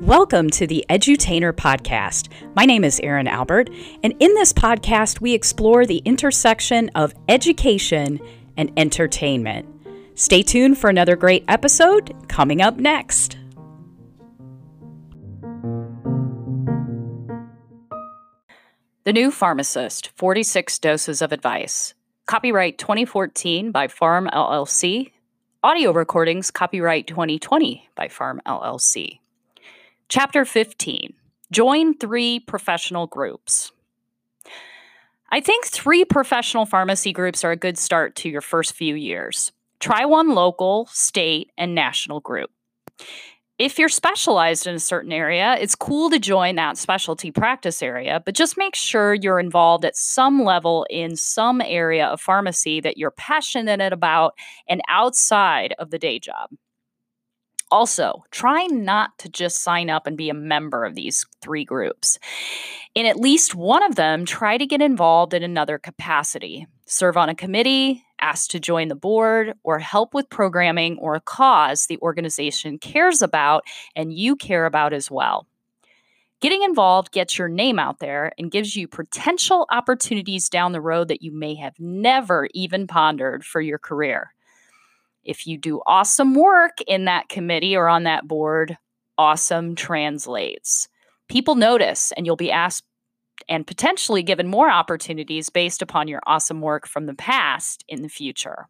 Welcome to the Edutainer podcast. My name is Erin Albert, and in this podcast, we explore the intersection of education and entertainment. Stay tuned for another great episode coming up next. The New Pharmacist 46 Doses of Advice. Copyright 2014 by Pharm LLC. Audio recordings copyright 2020 by Pharm LLC. Chapter 15 Join three professional groups. I think three professional pharmacy groups are a good start to your first few years. Try one local, state, and national group. If you're specialized in a certain area, it's cool to join that specialty practice area, but just make sure you're involved at some level in some area of pharmacy that you're passionate about and outside of the day job. Also, try not to just sign up and be a member of these three groups. In at least one of them, try to get involved in another capacity. Serve on a committee, ask to join the board, or help with programming or a cause the organization cares about and you care about as well. Getting involved gets your name out there and gives you potential opportunities down the road that you may have never even pondered for your career. If you do awesome work in that committee or on that board, awesome translates. People notice, and you'll be asked and potentially given more opportunities based upon your awesome work from the past in the future.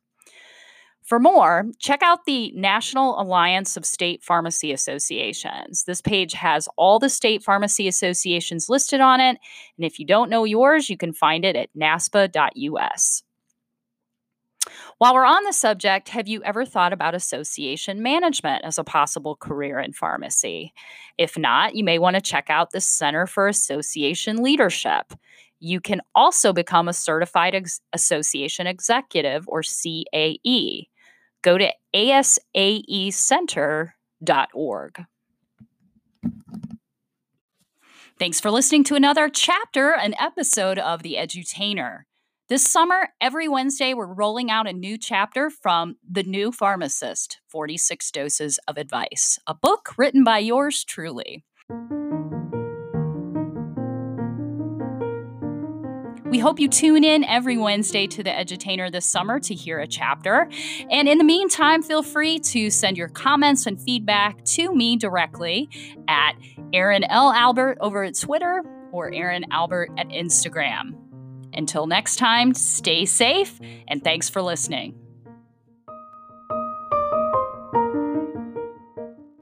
For more, check out the National Alliance of State Pharmacy Associations. This page has all the state pharmacy associations listed on it. And if you don't know yours, you can find it at naspa.us. While we're on the subject, have you ever thought about association management as a possible career in pharmacy? If not, you may want to check out the Center for Association Leadership. You can also become a certified ex- association executive or CAE. Go to asaecenter.org. Thanks for listening to another chapter, an episode of The Edutainer. This summer, every Wednesday, we're rolling out a new chapter from The New Pharmacist 46 Doses of Advice, a book written by yours truly. We hope you tune in every Wednesday to the Edutainer this summer to hear a chapter. And in the meantime, feel free to send your comments and feedback to me directly at Erin L. Albert over at Twitter or Erin Albert at Instagram. Until next time, stay safe and thanks for listening.